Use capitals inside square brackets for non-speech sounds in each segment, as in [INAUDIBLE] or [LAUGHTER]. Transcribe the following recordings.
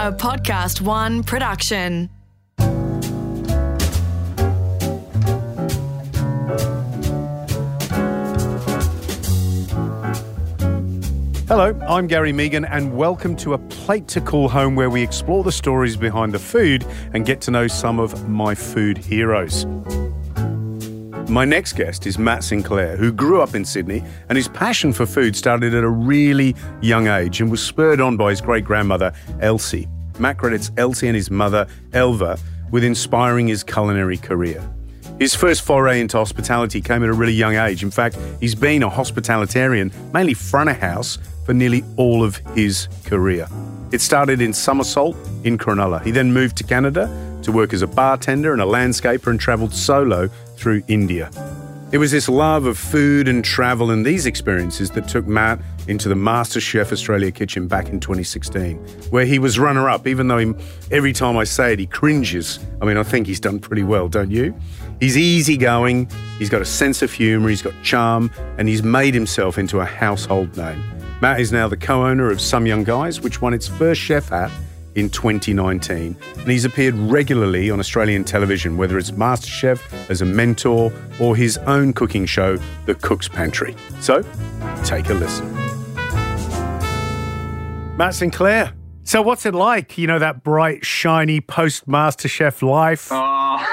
a Podcast One production. Hello, I'm Gary Mehigan, and welcome to A Plate to Call Home, where we explore the stories behind the food and get to know some of my food heroes. My next guest is Matt Sinclair, who grew up in Sydney, and his passion for food started at a really young age and was spurred on by his great grandmother, Elsie. Matt credits Elsie and his mother, Elva, with inspiring his culinary career. His first foray into hospitality came at a really young age. In fact, he's been a hospitalitarian, mainly front of house, for nearly all of his career. It started in Somersault in Cronulla. He then moved to Canada to work as a bartender and a landscaper and travelled solo through India. It was this love of food and travel and these experiences that took Matt into the MasterChef Australia kitchen back in 2016, where he was runner up, even though he, every time I say it, he cringes. I mean, I think he's done pretty well, don't you? He's easygoing, he's got a sense of humour, he's got charm, and he's made himself into a household name. Matt is now the co owner of Sum Yung Guys, which won its first chef hat in 2019. And he's appeared regularly on Australian television, whether it's MasterChef as a mentor or his own cooking show, The Cook's Pantry. So, take a listen. Matt Sinclair. So, what's it like? You know, that bright, shiny post MasterChef life, Oh.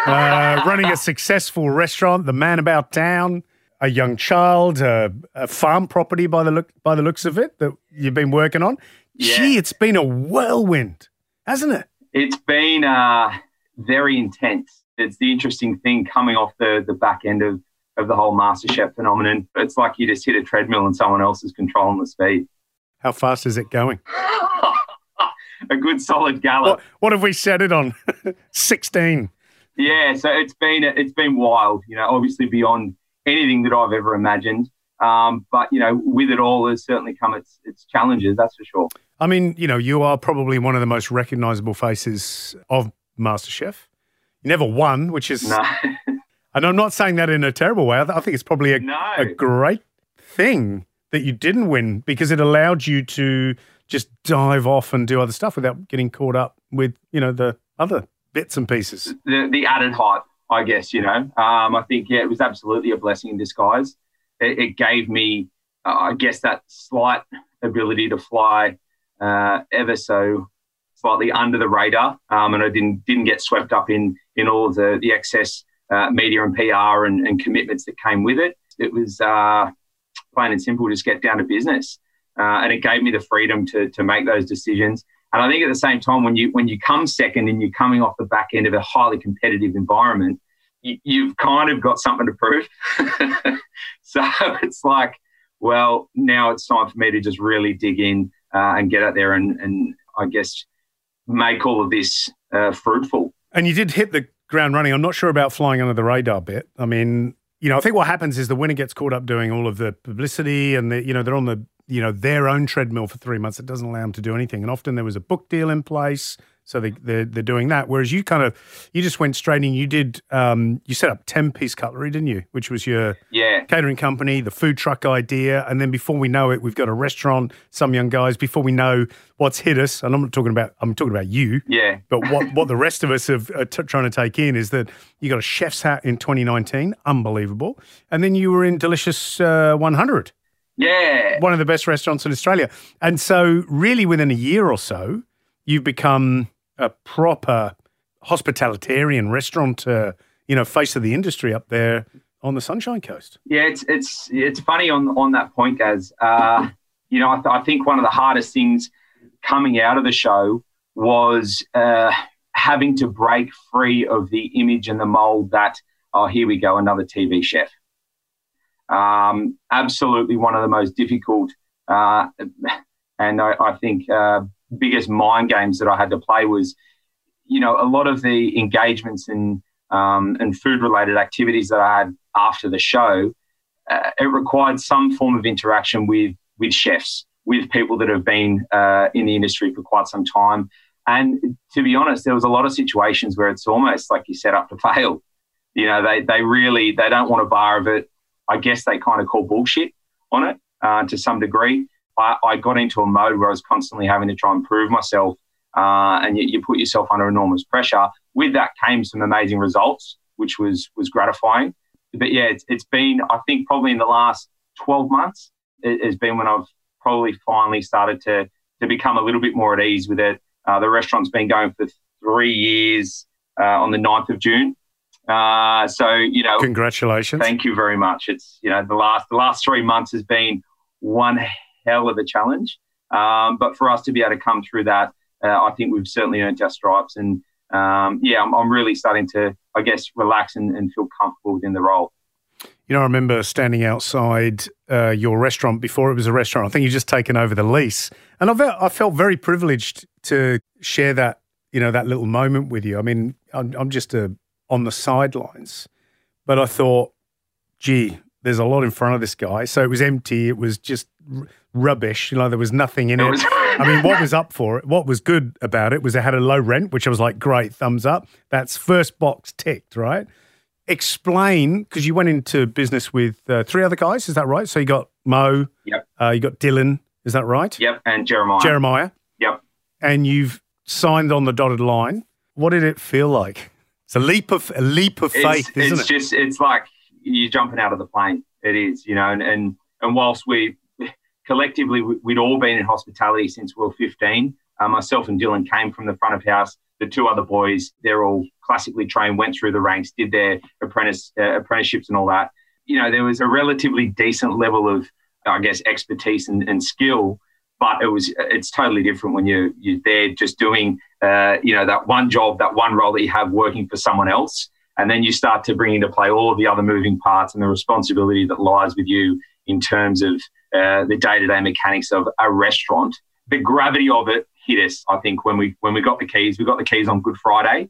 uh, running a successful restaurant, the man about town, a young child, a, a farm property by the look by the looks of it that you've been working on. Yeah. Gee, it's been a whirlwind, hasn't it? It's been uh, very intense. It's the interesting thing coming off the, the back end of, of the whole MasterChef phenomenon. It's like you just hit a treadmill and someone else is controlling the speed. How fast is it going? [LAUGHS] a good solid gallop. What, what have we set it on? [LAUGHS] 16. Yeah, so it's been it's been wild. You know, obviously beyond anything that I've ever imagined. Um, but you know, with it all, has certainly come its its challenges. That's for sure. I mean, you know, you are probably one of the most recognizable faces of MasterChef. You never won, which is, No, [LAUGHS] and I'm not saying that in a terrible way. I, th- I think it's probably a, no. a great thing that you didn't win because it allowed you to just dive off and do other stuff without getting caught up with, you know, the other bits and pieces. the, the added hype, I guess, you know. Um, I think, yeah, it was absolutely a blessing in disguise. It, it gave me, uh, I guess, that slight ability to fly uh, ever so slightly under the radar. Um, and I didn't didn't get swept up in, in all the, the excess uh, media and PR and, and commitments that came with it. It was uh, plain and simple, just get down to business. Uh, and it gave me the freedom to, to make those decisions. And I think at the same time, when you when you come second and you're coming off the back end of a highly competitive environment, you, you've kind of got something to prove. [LAUGHS] so it's like, well, now it's time for me to just really dig in uh, and get out there and, and I guess make all of this uh, fruitful. And you did hit the ground running. I'm not sure about flying under the radar bit. I mean, you know, I think what happens is the winner gets caught up doing all of the publicity and the, you know, they're on the, you know, their own treadmill for three months. It doesn't allow them to do anything. And often there was a book deal in place. So they, they're, they're doing that. Whereas you kind of, you just went straight in. You did, um, you set up 10 piece cutlery, didn't you? Which was your Yeah. catering company, the food truck idea. And then before we know it, we've got a restaurant, Sum Yung Guys, before we know what's hit us. And I'm not talking about, I'm talking about you. Yeah. But what, what the rest of us have, are t- trying to take in is that you got a chef's hat in 2019, unbelievable, and then you were in Delicious uh, 100, Yeah. one of the best restaurants in Australia. And so, really, within a year or so, you've become a proper hospitalitarian restaurateur, you know, face of the industry up there on the Sunshine Coast. Yeah, it's it's it's funny on on that point, Gaz. Uh, you know, I, th- I think one of the hardest things coming out of the show was uh, having to break free of the image and the mold that oh, here we go, another TV chef. Um, absolutely, one of the most difficult uh, and I, I think uh, biggest mind games that I had to play was, you know, a lot of the engagements and um, and food related activities that I had after the show, uh, it required some form of interaction with with chefs, with people that have been uh, in the industry for quite some time. And to be honest, there was a lot of situations where it's almost like you set up to [LAUGHS] fail. You know, they they really they don't want a bar of it. I guess they kind of call bullshit on it uh, to some degree. I, I got into a mode where I was constantly having to try and prove myself uh, and you, you put yourself under enormous pressure. With that came some amazing results, which was was gratifying. But yeah, it's, it's been I think probably in the last 12 months it has been when I've probably finally started to to become a little bit more at ease with it. Uh, the restaurant's been going for three years uh, on the 9th of June. Uh, so you know, congratulations. Thank you very much. It's you know the last the last three months has been one hell of a challenge. Um, but for us to be able to come through that, uh, I think we've certainly earned our stripes. And um, yeah, I'm, I'm, really starting to, I guess, relax and, and, feel comfortable within the role. You know, I remember standing outside uh, your restaurant before it was a restaurant. I think you just taken over the lease, and I felt, I felt very privileged to share that, you know, that little moment with you. I mean, I'm, I'm just a, on the sidelines, but I thought, gee, there's a lot in front of this guy. So it was empty. It was just rubbish. You know, there was nothing in it. I mean, what was up for it? What was good about it was it had a low rent, which I was like, great, thumbs up. That's first box ticked, right? Explain because you went into business with uh, three other guys. Is that right? So you got Mo. Yep. Uh, you got Dylan. Is that right? Yep. And Jeremiah. Jeremiah. Yep. And you've signed on the dotted line. What did it feel like? It's a leap of a leap of faith, it's, isn't it's it? It's just it's like you're jumping out of the plane. It is, you know, and and, and whilst we collectively we'd all been in hospitality since we were 15. Uh, myself and Dylan came from the front of house. The two other boys, they're all classically trained, went through the ranks, did their apprentice uh, apprenticeships and all that. You know, there was a relatively decent level of, I guess, expertise and, and skill, but it was it's totally different when you you're there just doing, uh, you know, that one job, that one role that you have working for someone else and then you start to bring into play all of the other moving parts and the responsibility that lies with you in terms of uh, the day-to-day mechanics of a restaurant. The gravity of it hit us, I think, when we when we got the keys. We got the keys on Good Friday,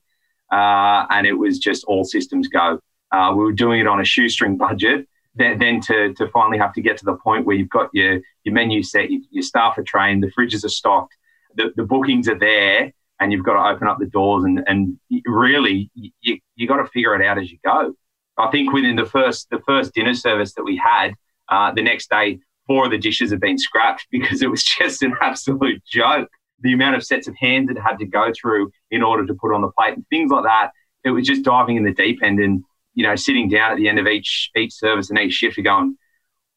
uh, and it was just all systems go. Uh, we were doing it on a shoestring budget. Then, then to, to finally have to get to the point where you've got your, your menu set, your, your staff are trained, the fridges are stocked, the, the bookings are there, and you've got to open up the doors and, and really you, you got to figure it out as you go. I think within the first the first dinner service that we had, uh, the next day four of the dishes had been scrapped [LAUGHS] because it was just an absolute joke. The amount of sets of hands it had to go through in order to put on the plate and things like that. It was just diving in the deep end and you know sitting down at the end of each each service and each shift, and going,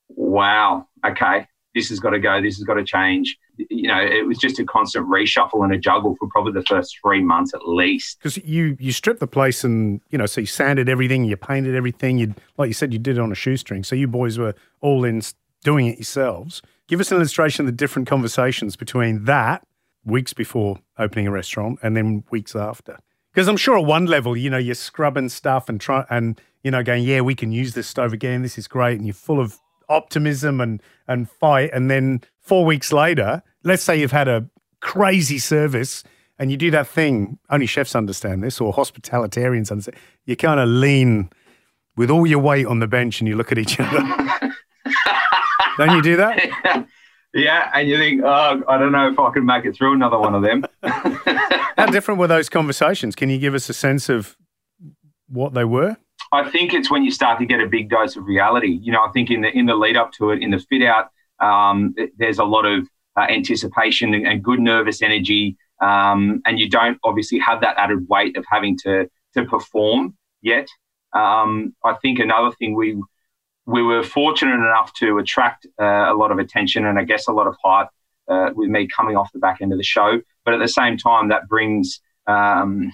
"Wow, okay, this has got to go, this has got to change. You know, it was just a constant reshuffle and a juggle for probably the first three months at least. Because you you stripped the place and you know, so you sanded everything, you painted everything. You like you said, you did it on a shoestring. So you boys were all in doing it yourselves. Give us an illustration of the different conversations between that weeks before opening a restaurant and then weeks after. Because I'm sure at one level, you know, you're scrubbing stuff and try and you know, going, yeah, we can use this stove again. This is great, and you're full of optimism and and fight, and then four weeks later, let's say you've had a crazy service and you do that thing. Only chefs understand this, or hospitalitarians understand. You kind of lean with all your weight on the bench, and you look at each other. [LAUGHS] Don't you do that? [LAUGHS] Yeah, and you think, oh, I don't know if I can make it through another one of them. [LAUGHS] How different were those conversations? Can you give us a sense of what they were? I think it's when you start to get a big dose of reality. You know, I think in the in the lead up to it, in the fit out, um, there's a lot of uh, anticipation and, and, good nervous energy, um, and you don't obviously have that added weight of having to to perform yet. Um, I think another thing we we were fortunate enough to attract uh, a lot of attention and I guess a lot of hype uh, with me coming off the back end of the show, but at the same time that brings um,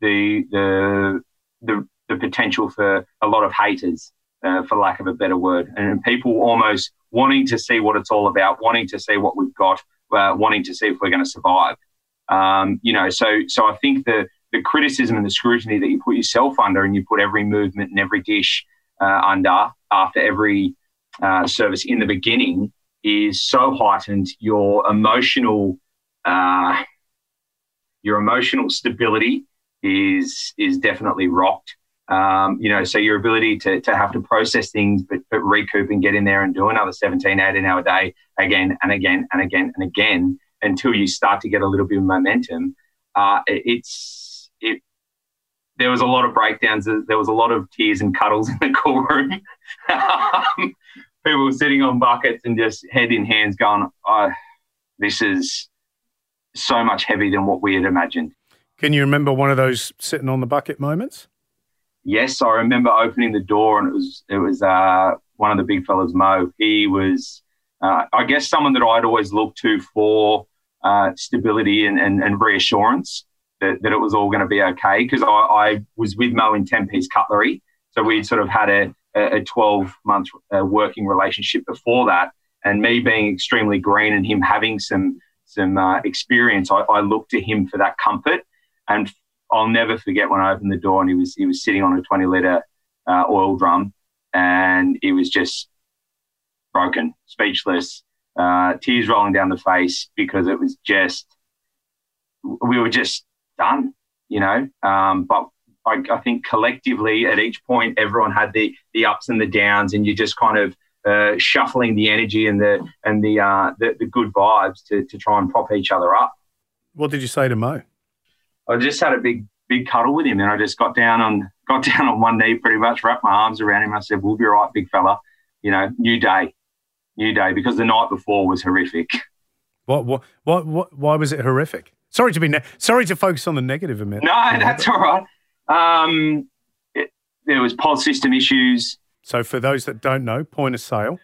the the the the potential for a lot of haters, uh, for lack of a better word, and people almost wanting to see what it's all about, wanting to see what we've got, uh, wanting to see if we're going to survive. Um, you know, so so I think the the criticism and the scrutiny that you put yourself under, and you put every movement and every dish uh, under after every uh, service in the beginning is so heightened. Your emotional uh, your emotional stability is is definitely rocked. Um, you know, so your ability to, to have to process things, but, but recoup and get in there and do another 17, 18 hour day again and again and again and again until you start to get a little bit of momentum. Uh, it's, it, there was a lot of breakdowns. There was a lot of tears and cuddles [LAUGHS] in the cool room. um, people sitting on buckets and just head in hands going, oh, this is so much heavier than what we had imagined. Can you remember one of those sitting on the bucket moments? Yes, I remember opening the door and it was it was uh, one of the big fellas, Mo. He was, uh, I guess, someone that I'd always looked to for uh, stability and, and, and, reassurance that, that it was all going to be okay. Because I, I, was with Mo in 10 piece cutlery. So we'd sort of had a, a 12 month uh, working relationship before that. And me being extremely green and him having some some uh, experience, I, I looked to him for that comfort. And I'll never forget when I opened the door and he was he was sitting on a 20 liter uh, oil drum and he was just broken, speechless, uh, tears rolling down the face because it was just we were just done, you know. Um, but I, I, think collectively at each point, everyone had the the ups and the downs, and you just kind of uh, shuffling the energy and the and the, uh, the, the good vibes to to try and prop each other up. What did you say to Mo? I just had a big big cuddle with him, and I just got down on got [LAUGHS] down on one knee, pretty much wrapped my arms around him. I said, "We'll be all right, big fella. You know, new day, new day." Because the night before was horrific. What? What? What? what why was it horrific? Sorry to be ne- sorry to focus on the negative a minute. No, that's all right. Um, it, there was POS system issues. So for those that don't know, point of sale.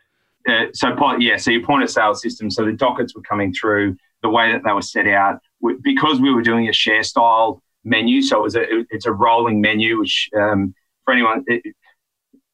Uh, so yeah, so your point of sale system. So the dockets were coming through the way that they were set out because we were doing a share style menu. So it was a it's a rolling menu, which um, for anyone. It,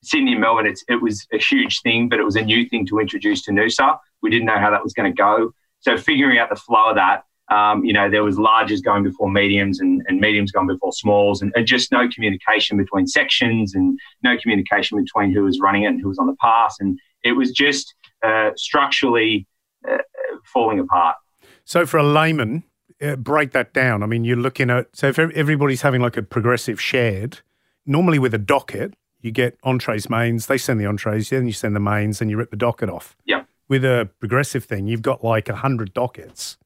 Sydney and Melbourne, it's, it was a huge thing, but it was a new thing to introduce to Noosa. We didn't know how that was going to go. So figuring out the flow of that, um, you know, there was larges going before mediums and, and mediums going before smalls and, and, just no communication between sections and no communication between who was running it and who was on the pass. And it was just uh, structurally uh, falling apart. So for a layman, uh, break that down. I mean, you're looking at so if everybody's having like a progressive shared, normally with a docket, you get entrees, mains. They send the entrees, then you send the mains, and you rip the docket off. Yeah. With a progressive thing, you've got like a hundred dockets,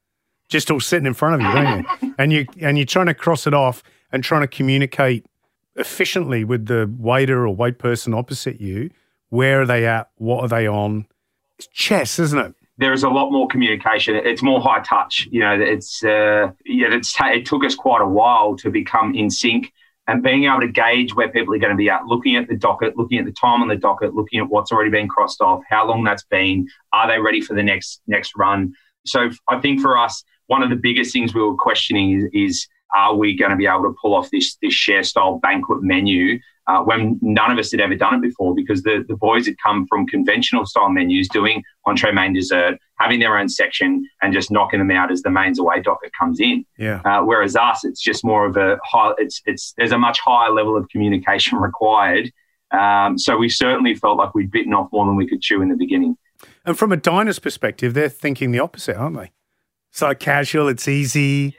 just all sitting in front of you, don't you? [LAUGHS] and you and you're trying to cross it off and trying to communicate efficiently with the waiter or wait person opposite you. Where are they at? What are they on? It's chess, isn't it? there's a lot more communication. It's more high touch. You know, it's uh, yeah, it's it took us quite a while to become in sync and being able to gauge where people are going to be at, looking at the docket, looking at the time on the docket, looking at what's already been crossed off, how long that's been, are they ready for the next next run? So I think for us, one of the biggest things we were questioning is, is are we going to be able to pull off this this share style banquet menu uh, when none of us had ever done it before? Because the, the boys had come from conventional style menus doing entree main dessert having their own section and just knocking them out as the mains away docket comes in. Yeah. Uh, whereas us it's just more of a high it's it's there's a much higher level of communication [LAUGHS] required. Um, so we certainly felt like we'd bitten off more than we could chew in the beginning. And from a diner's perspective they're thinking the opposite aren't they it's like casual it's easy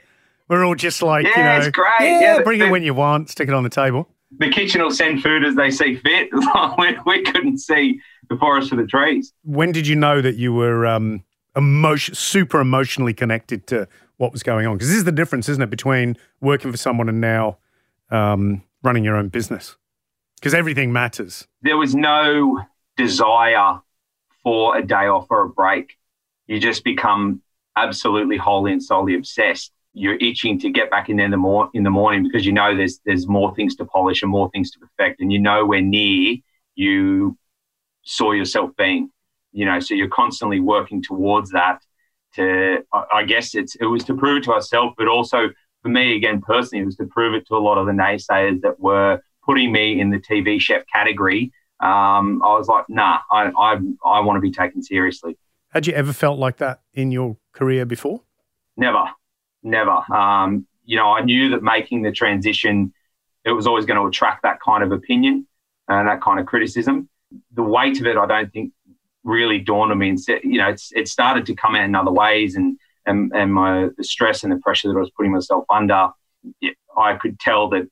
we're all just like yeah, you know it's great. Yeah, yeah bring the, it when you want stick it on the table the kitchen will send food as they see fit. [LAUGHS] we, we couldn't see the forest for the trees. When did you know that you were um, emotion, super emotionally connected to what was going on? Because this is the difference, isn't it, between working for someone and now um, running your own business? Because everything matters. There was no desire for a day off or a break. You just become absolutely wholly and solely obsessed you're itching to get back in there in the, mor- in the morning because you know there's there's more things to polish and more things to perfect, and you know where near you saw yourself being. You know, so you're constantly working towards that. To I guess it's it was to prove it to ourselves, but also for me again personally, it was to prove it to a lot of the naysayers that were putting me in the TV chef category. Um, I was like, nah, I I, I want to be taken seriously. Had you ever felt like that in your career before? Never never. Um, you know, I knew that making the transition, it was always going to attract that kind of opinion and that kind of criticism. The weight of it, I don't think, really dawned on me. And you know, it's it started to come out in other ways, and and and my the stress and the pressure that I was putting myself under, I could tell that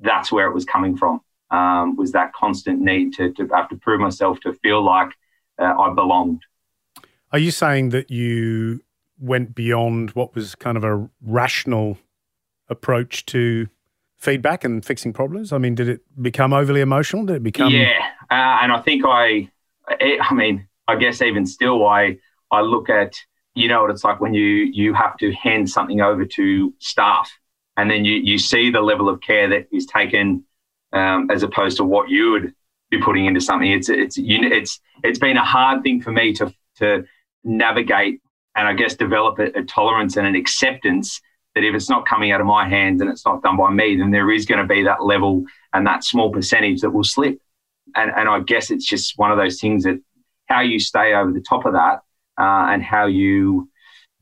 that's where it was coming from. Um, was that constant need to to have to prove myself to feel like uh, I belonged. Are you saying that you went beyond what was kind of a rational approach to feedback and fixing problems? I mean, did it become overly emotional? Did it become? Yeah, uh, and I think I, I mean, I guess even still, I I look at you know what it's like when you you have to hand something over to staff, and then you you see the level of care that is taken um, as opposed to what you would be putting into something. It's it's you, it's it's been a hard thing for me to to navigate and I guess develop a, a tolerance and an acceptance that if it's not coming out of my hands and it's not done by me, then there is going to be that level and that small percentage that will slip. And, and I guess it's just one of those things that how you stay over the top of that uh, and how you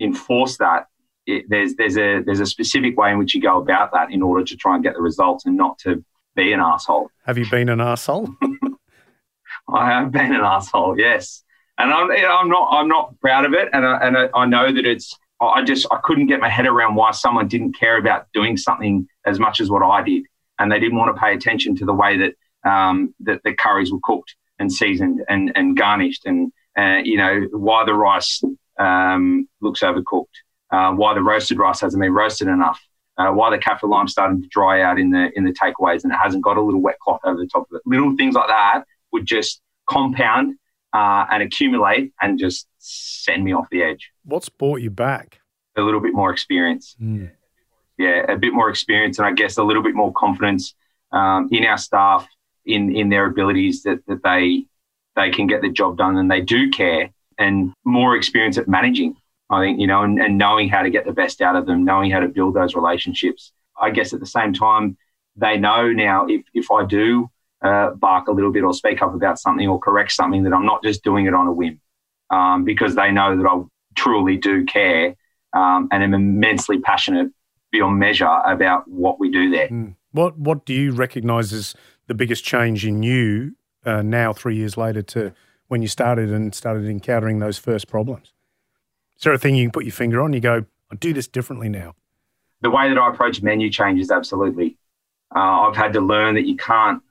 enforce that. It, there's there's a there's a specific way in which you go about that in order to try and get the results and not to be an asshole. Have you been an asshole? [LAUGHS] I have been an asshole, yes, and I'm you know, I'm not I'm not proud of it, and I, and I, I know that it's I just I couldn't get my head around why someone didn't care about doing something as much as what I did, and they didn't want to pay attention to the way that um, that the curries were cooked and seasoned and and garnished, and uh, you know why the rice um, looks overcooked, uh, why the roasted rice hasn't been roasted enough, uh, why the kaffir lime starting to dry out in the in the takeaways and it hasn't got a little wet cloth over the top of it. Little things like that would just compound uh, and accumulate and just send me off the edge. What's brought you back? A little bit more experience. Mm. Yeah, a bit more experience, and I guess a little bit more confidence um, in our staff, in in their abilities that that they they can get the job done and they do care, and more experience at managing. I think you know, and, and knowing how to get the best out of them, knowing how to build those relationships. I guess at the same time, they know now if if I do uh, bark a little bit or speak up about something or correct something, that I'm not just doing it on a whim, um, because they know that I truly do care um, and am immensely passionate beyond measure about what we do there. Mm. What What do you recognise as the biggest change in you uh, now, three years later, to when you started and started encountering those first problems? Is there a thing you can put your finger on? You go, I do this differently now. The way that I approach menu changes, absolutely. Uh, I've had to learn that you can't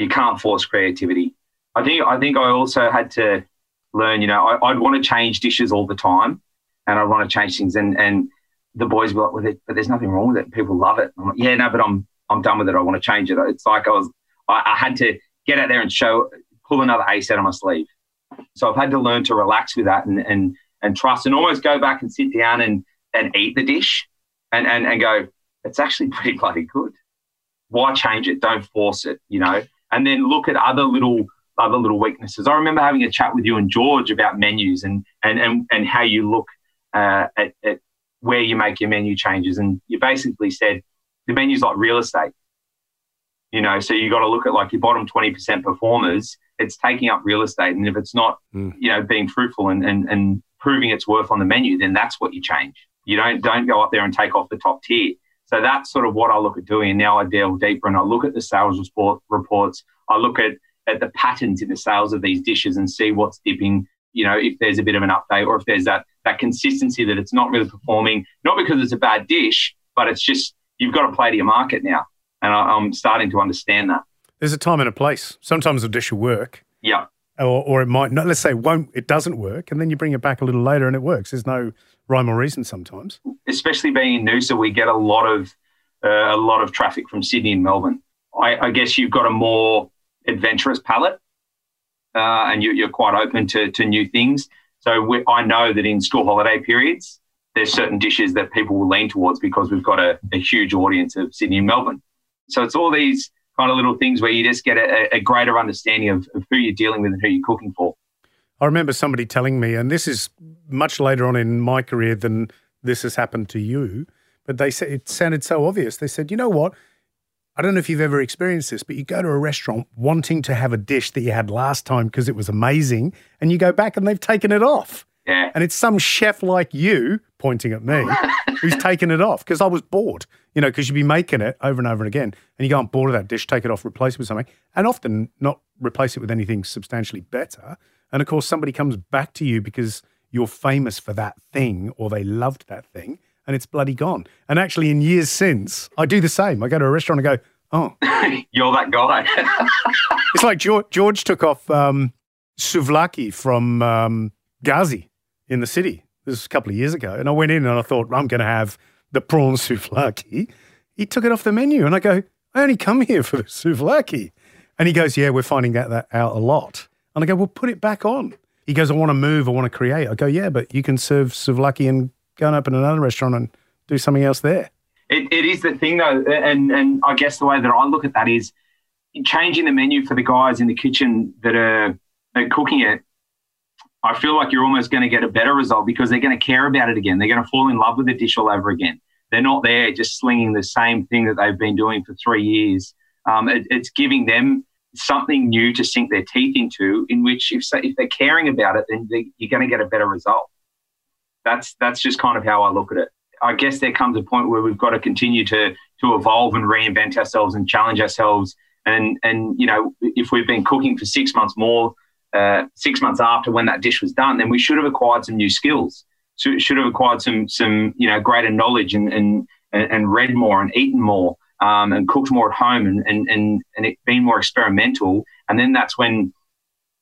you can't force creativity. I think I think I also had to learn. You know, I, would want to change dishes all the time, and I'd want to change things. And and the boys were like, "With it, but there's nothing wrong with it. People love it." I'm like, "Yeah, no, but I'm I'm done with it. I want to change it." It's like I was I, I had to get out there and show pull another ace out of my sleeve. So I've had to learn to relax with that and and and trust and almost go back and sit down and and eat the dish and and, and go, it's actually [LAUGHS] pretty bloody good. Why change it? Don't force it, you know. And then look at other little other little weaknesses. I remember having a chat with you and George about menus and and and, and how you look uh, at, at where you make your menu changes. And you basically said the menu's like real estate. You know, so you got to look at like your bottom 20% performers, it's taking up real estate. And if it's not, mm. you know, being fruitful and, and, and proving its worth on the menu, then that's what you change. You don't, don't go up there and take off the top tier. So that's sort of what I look at doing. And now I delve deeper and I look at the sales report, reports. I look at, at the patterns in the sales of these dishes and see what's dipping, you know, if there's a bit of an update or if there's that, that consistency that it's not really performing, not because it's a bad dish, but it's just you've got to play to your market now. And I, am starting to understand that. There's a time and a place. Sometimes a dish will work. Yeah. Or, or it might not. Let's say won't. It doesn't work, and then you bring it back a little later, and it works. There's no rhyme or reason sometimes. Especially being in Noosa, we get a lot of uh, a lot of traffic from Sydney and Melbourne. I, I guess you've got a more adventurous palate, uh, and you, are quite open to, to new things. So we, I know that in school holiday periods, there's certain dishes that people will lean towards because we've got a, a huge audience of Sydney and Melbourne. So it's all these kind of little things where you just get a, a greater understanding of, of who you're dealing with and who you're cooking for. I remember somebody telling me, and this is much later on in my career than this has happened to you, but they said it sounded so obvious. They said, you know what? I don't know if you've ever experienced this, but you go to a restaurant wanting to have a dish that you had last time because it was amazing, and you go back and they've taken it off. Yeah. And it's some chef like you pointing at me [LAUGHS] who's taken it off because I was bored, you know, because you'd be making it over and over and again. And you go, I'm bored of that dish, take it off, replace it with something. And often not replace it with anything substantially better. And of course, somebody comes back to you because you're famous for that thing or they loved that thing and it's bloody gone. And actually, in years since, I do the same. I go to a restaurant and go, oh. [LAUGHS] you're that guy. it's like George, George took off um, souvlaki from um, Gazi in the city. This was a couple of years ago. And I went in and I thought, I'm going to have the prawn [LAUGHS] souvlaki. He took it off the menu. And I go, I only come here for the souvlaki. And he goes, Yeah, we're finding that, that out a lot. And I go, Well, put it back on. He goes, I want to move, I want to create. I go, yeah, but you can serve souvlaki and go and open another restaurant and do something else there. It, it is the thing though, and and I guess the way that I look at that is changing the menu for the guys in the kitchen that are, are cooking it. I feel like you're almost going to get a better result because they're going to care about it again. They're going to fall in love with the dish all over again. They're not there just slinging the same thing that they've been doing for three years. Um, it, it's giving them something new to sink their teeth into. In which, if if they're caring about it, then they, you're going to get a better result. That's that's just kind of how I look at it. I guess there comes a point where we've got to continue to to evolve and reinvent ourselves and challenge ourselves. And and you know, if we've been cooking for six months more, uh, six months after when that dish was done, then we should have acquired some new skills. So should have acquired some some you know greater knowledge and and and read more and eaten more um, and cooked more at home and and and and it been more experimental. And then that's when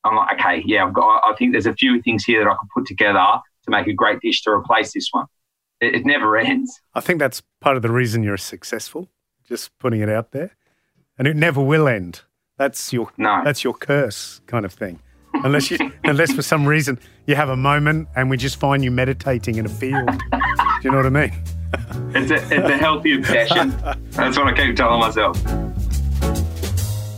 I'm like, okay, yeah, I've got. I think there's a few things here that I could put together to make a great dish to replace this one it, it never ends. I think that's part of the reason you're successful, just putting it out there. And it never will end. That's your no. that's your curse kind of thing. Unless you unless for some reason you have a moment and we just find you meditating in a field. Do you know what I mean? It's a, it's a healthy obsession. That's what I keep telling myself.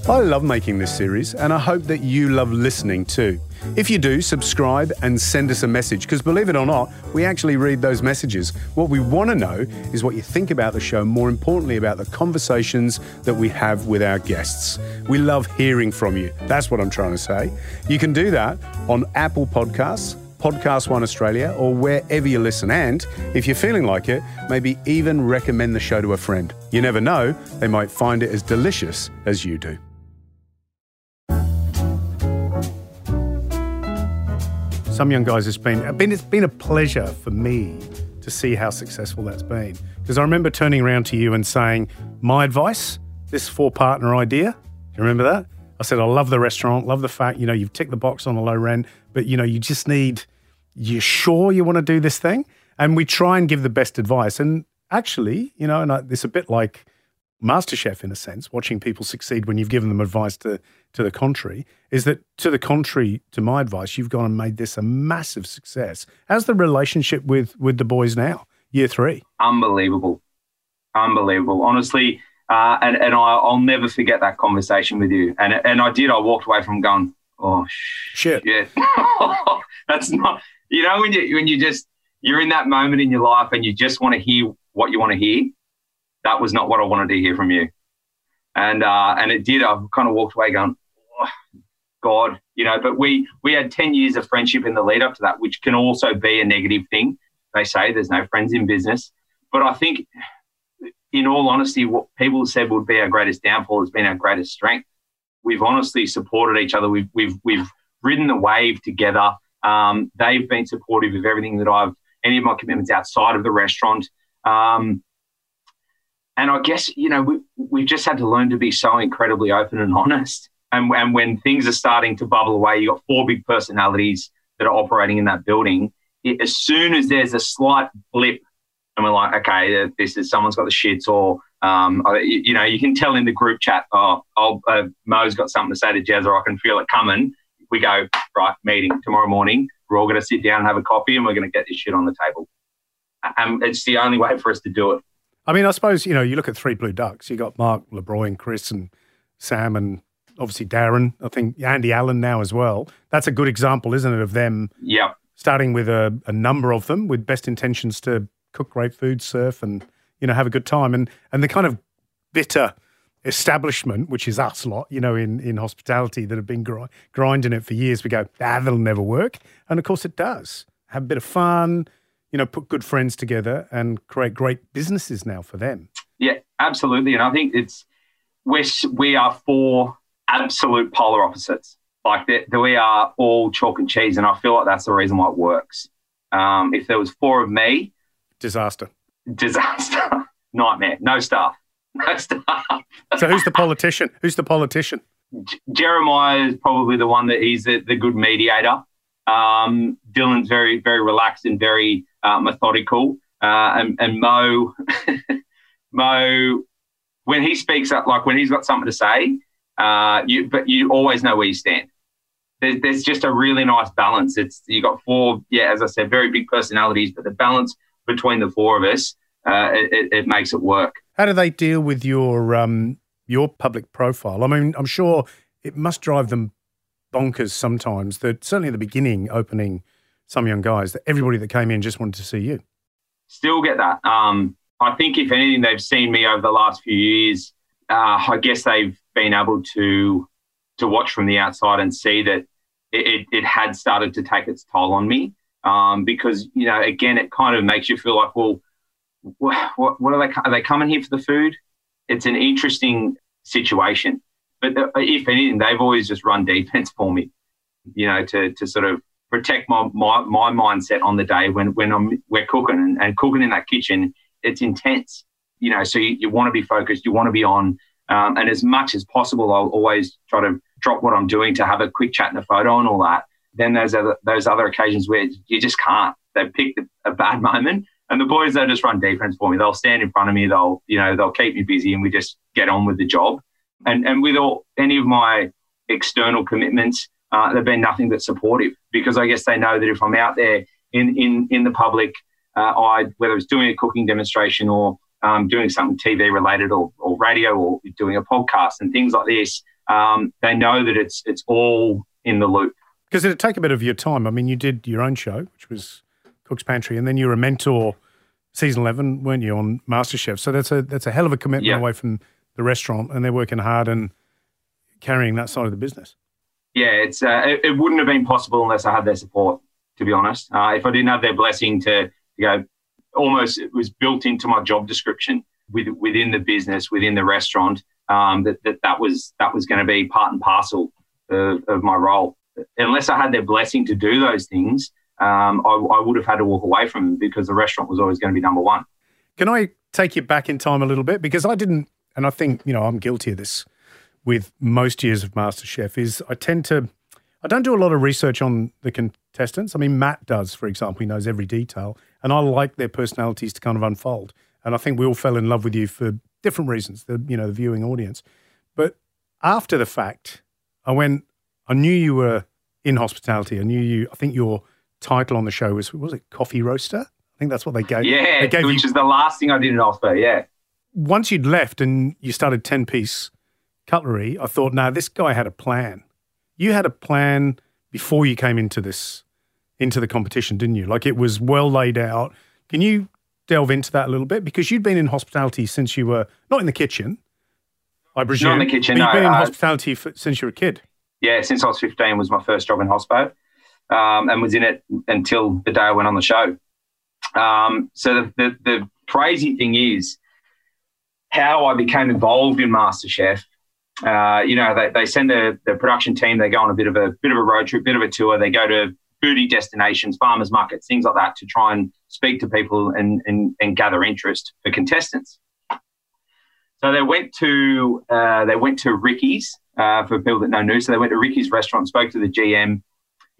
I love making this series and I hope that you love listening too. If you do, subscribe and send us a message because believe it or not, we actually read those messages. What we want to know is what you think about the show, more importantly, about the conversations that we have with our guests. We love hearing from you. That's what I'm trying to say. You can do that on Apple Podcasts. Podcast One Australia, or wherever you listen. And if you're feeling like it, maybe even recommend the show to a friend. You never know, they might find it as delicious as you do. Some young guys, it's been, been it's been a pleasure for me to see how successful that's been. Because I remember turning around to you and saying, "My advice, this four partner idea." Do you remember that? I said, "I love the restaurant, love the fact you know you've ticked the box on the low rent, but you know you just need. you're sure you want to do this thing?" And we try and give the best advice. And actually, you know, and I, it's a bit like MasterChef in a sense, watching people succeed when you've given them advice to to the contrary, is that to the contrary to my advice, you've gone and made this a massive success. How's the relationship with with the boys now, year three? Unbelievable, unbelievable. Honestly, uh, and and I, will never forget that conversation with you. And and I did. I walked away from going, oh shit, yeah, [LAUGHS] that's not. You know when you when you just you're in that moment in your life and you just want to hear what you want to hear that was not what I wanted to hear from you. And uh, and it did. I kind of walked away going, oh, God, you know. But we we had ten years of friendship in the lead up to that, which can also be a negative thing. They say there's no friends in business, but I think, in all honesty, what people said would be our greatest downfall has been our greatest strength. We've honestly supported each other. We've we've we've ridden the wave together. Um, they've been supportive of everything that I've any of my commitments outside of the restaurant. Um, and I guess, you know, we, we've just had to learn to be so incredibly open and honest. And, and when things are starting to bubble away, you've got four big personalities that are operating in that building. It, as soon as there's a slight blip, and we're like, okay, this is someone's got the shits, or um, you, you, know, you can tell in the group chat, oh, oh uh, Mo's got something to say to Jez, or I can feel it coming. We go right meeting tomorrow morning. We're all going to sit down and have a coffee, and we're going to get this shit on the table. And it's the only way for us to do it. I mean, I suppose, you know, you look at Three Blue Ducks, you got Mark LaBrooy and Chris and Sam and obviously Darren, I think Andy Allen now as well. That's a good example, isn't it, of them yeah. starting with a, a number of them with best intentions to cook great food, surf and, you know, have a good time. And and the kind of bitter establishment, which is us lot, you know, in, in hospitality that have been gr- grinding it for years, we go, ah, that'll never work. And of course it does. Have a bit of fun, you know, put good friends together and create great businesses now for them. Yeah, absolutely. And I think it's we're, we are four absolute polar opposites. Like that, we are all chalk and cheese, and I feel like that's the reason why it works. Um, if there was four of me, disaster, disaster, [LAUGHS] nightmare, no staff, no staff. [LAUGHS] so who's the politician? Who's the politician? J- Jeremiah is probably the one that he's the, the good mediator. Um, Dylan's very, very relaxed and very uh, methodical. Uh, and, and Mo, [LAUGHS] Mo, when he speaks up, like when he's got something to say, uh, you but you always know where you stand. there's, there's just a really nice balance. It's you got four, yeah, as I said, very big personalities, but the balance between the four of us, uh, it, it, makes it work. How do they deal with your um, your public profile? I mean, I'm sure it must drive them bonkers sometimes. That certainly at the beginning, opening Sum Yung Guys, that everybody that came in just wanted to see you. Still get that. Um, I think if anything, they've seen me over the last few years. Uh, I guess they've been able to to watch from the outside and see that it, it had started to take its toll on me. Um, because you know, again, it kind of makes you feel like, well, what, what are they? Are they coming here for the food? It's an interesting situation. But uh, if anything, they've always just run [LAUGHS] defense for me. You know, to to sort of protect my my, my mindset on the day when when I'm we're cooking and, and cooking in that kitchen. It's intense. You know, so you, you want to be focused. You want to be on. Um, and as much as possible, I'll always try to drop what I'm doing to have a quick chat and a photo and all that. Then there's other, those other occasions where you just can't. They pick a bad [LAUGHS] moment, and the boys they'll just run defense for me. They'll stand in front of me. They'll you know they'll keep me busy, and we just get on with the job. And and with all any of my external commitments, uh, they've been nothing but supportive because I guess they know that if I'm out there in in in the public, uh, I whether it's doing a cooking demonstration or um, doing something TV related or, or radio or doing a podcast and things like this, um, they know that it's it's all in the loop. Because it'd take a bit of your time. I mean, you did your own show, which was Cook's Pantry, and then you were a mentor season eleven, weren't you, on MasterChef? So that's a that's a hell of a commitment yeah. away from the restaurant, and they're working hard and carrying that side of the business. Yeah, it's uh, it, it, wouldn't have been possible unless I had their support. To be honest, uh, if I didn't have their blessing to, to go, almost it was built into my job description with, within the business, within the restaurant um, that, that that was that was going to be part and parcel of, of, my role. Unless I had their blessing to do those things, um, I, I, would have had to walk away from them because the restaurant was always going to be number one. Can I take you back in time a little bit because I didn't, and I think you know I'm guilty of this with most years of MasterChef. Is I tend to I don't do a lot of research on the contestants. I mean, Matt does, for example, he knows every detail, and I like their personalities to kind of unfold. And I think we all fell in love with you for different reasons, the you know the viewing audience. But after the fact, I went. I knew you were in hospitality. I knew you. I think your title on the show was was it coffee roaster? I think that's what they gave. Yeah, they gave which you. is the last thing I did in Ospo. Yeah. Once you'd left and you started ten piece cutlery, I thought, no, this guy had a plan. You had a plan before you came into this into the competition, didn't you? Like it was well laid out. Can you delve into that a little bit because you'd been in hospitality since you were not in the kitchen, I presume. Not in the kitchen. But you've been in uh, hospitality for, since you were a kid. Yeah, since I was fifteen was my first job in hospital, um, and was in it until the day I went on the show. Um, so the, the, the crazy thing is how I became involved in MasterChef. Uh, you know, they, they send the, the production team, they go on a bit of a bit of a road trip, bit of a tour. They go to foodie destinations, farmers markets, things like that to try and speak to people and, and, and gather interest for contestants. So they went to uh, they went to Ricky's uh, for people that know Noosa. So they went to Ricky's restaurant, spoke to the GM,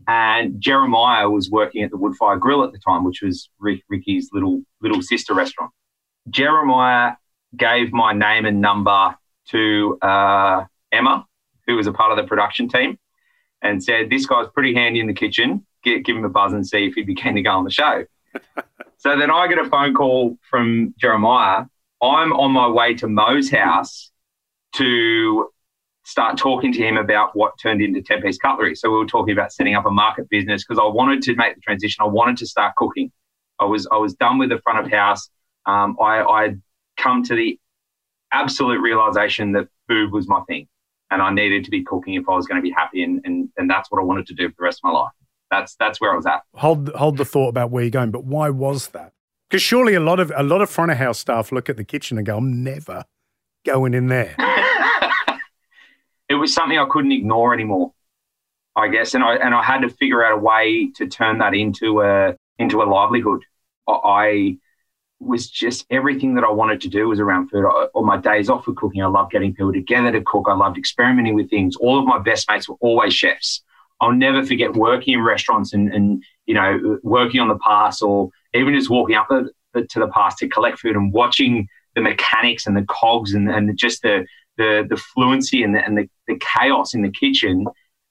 and Jeremiah was working at the Woodfire Grill at the time, which was Rick, Ricky's little little sister restaurant. Jeremiah gave my name and number to uh, Emma, who was a part of the production team, and said, "This guy's pretty handy in the kitchen give, give him a buzz and see if he'd be keen to go on the show. [LAUGHS] so then I get a phone call from Jeremiah. I'm on my way to Mo's house to start talking to him about what turned into 10 piece cutlery. So we were talking about setting up a market business because I wanted to make the transition. I wanted to start cooking. I was I was done with the front of house. Um, I I'd come to the absolute realization that food was my thing, and I needed to be cooking if I was going to be happy, and and, and that's what I wanted to do for the rest of my life that's that's where I was at. Hold hold the thought about where you're going, but why was that? Because surely a lot of a lot of front of house staff look at the kitchen and go, "I'm never going in there." [LAUGHS] it was something I couldn't ignore anymore, I guess, and I and I had to figure out a way to turn that into a into a livelihood. I was just everything that I wanted to do was around food. All my days off for cooking, I loved getting people together to cook. I loved experimenting with things. All of my best mates were always chefs. I'll never forget working in restaurants and, and you know, working on the pass or even just walking up to the pass to collect food and watching the mechanics and the cogs and, and just the, the, the fluency and, the, and the, the chaos in the kitchen.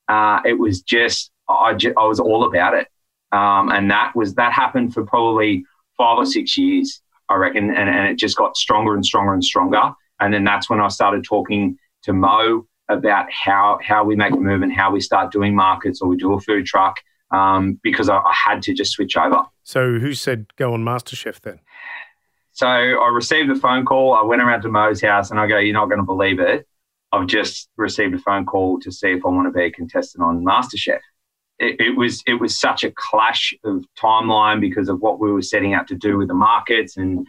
uh, it was just I, just, I was all about it. Um, and that was that happened for probably five or six years, I reckon, and, and it just got stronger and stronger and stronger. And then that's when I started talking to Mo about how how we make a move and how we start doing markets or we do a food truck um, because I, I, had to just switch over. So who said go on MasterChef then? So I received a phone call. I went around to Mo's house and I go, "You're not going to believe it. I've just received a phone call to see if I want to be a contestant on MasterChef." It, was it was such a clash of timeline because of what we were setting out to do with the markets, and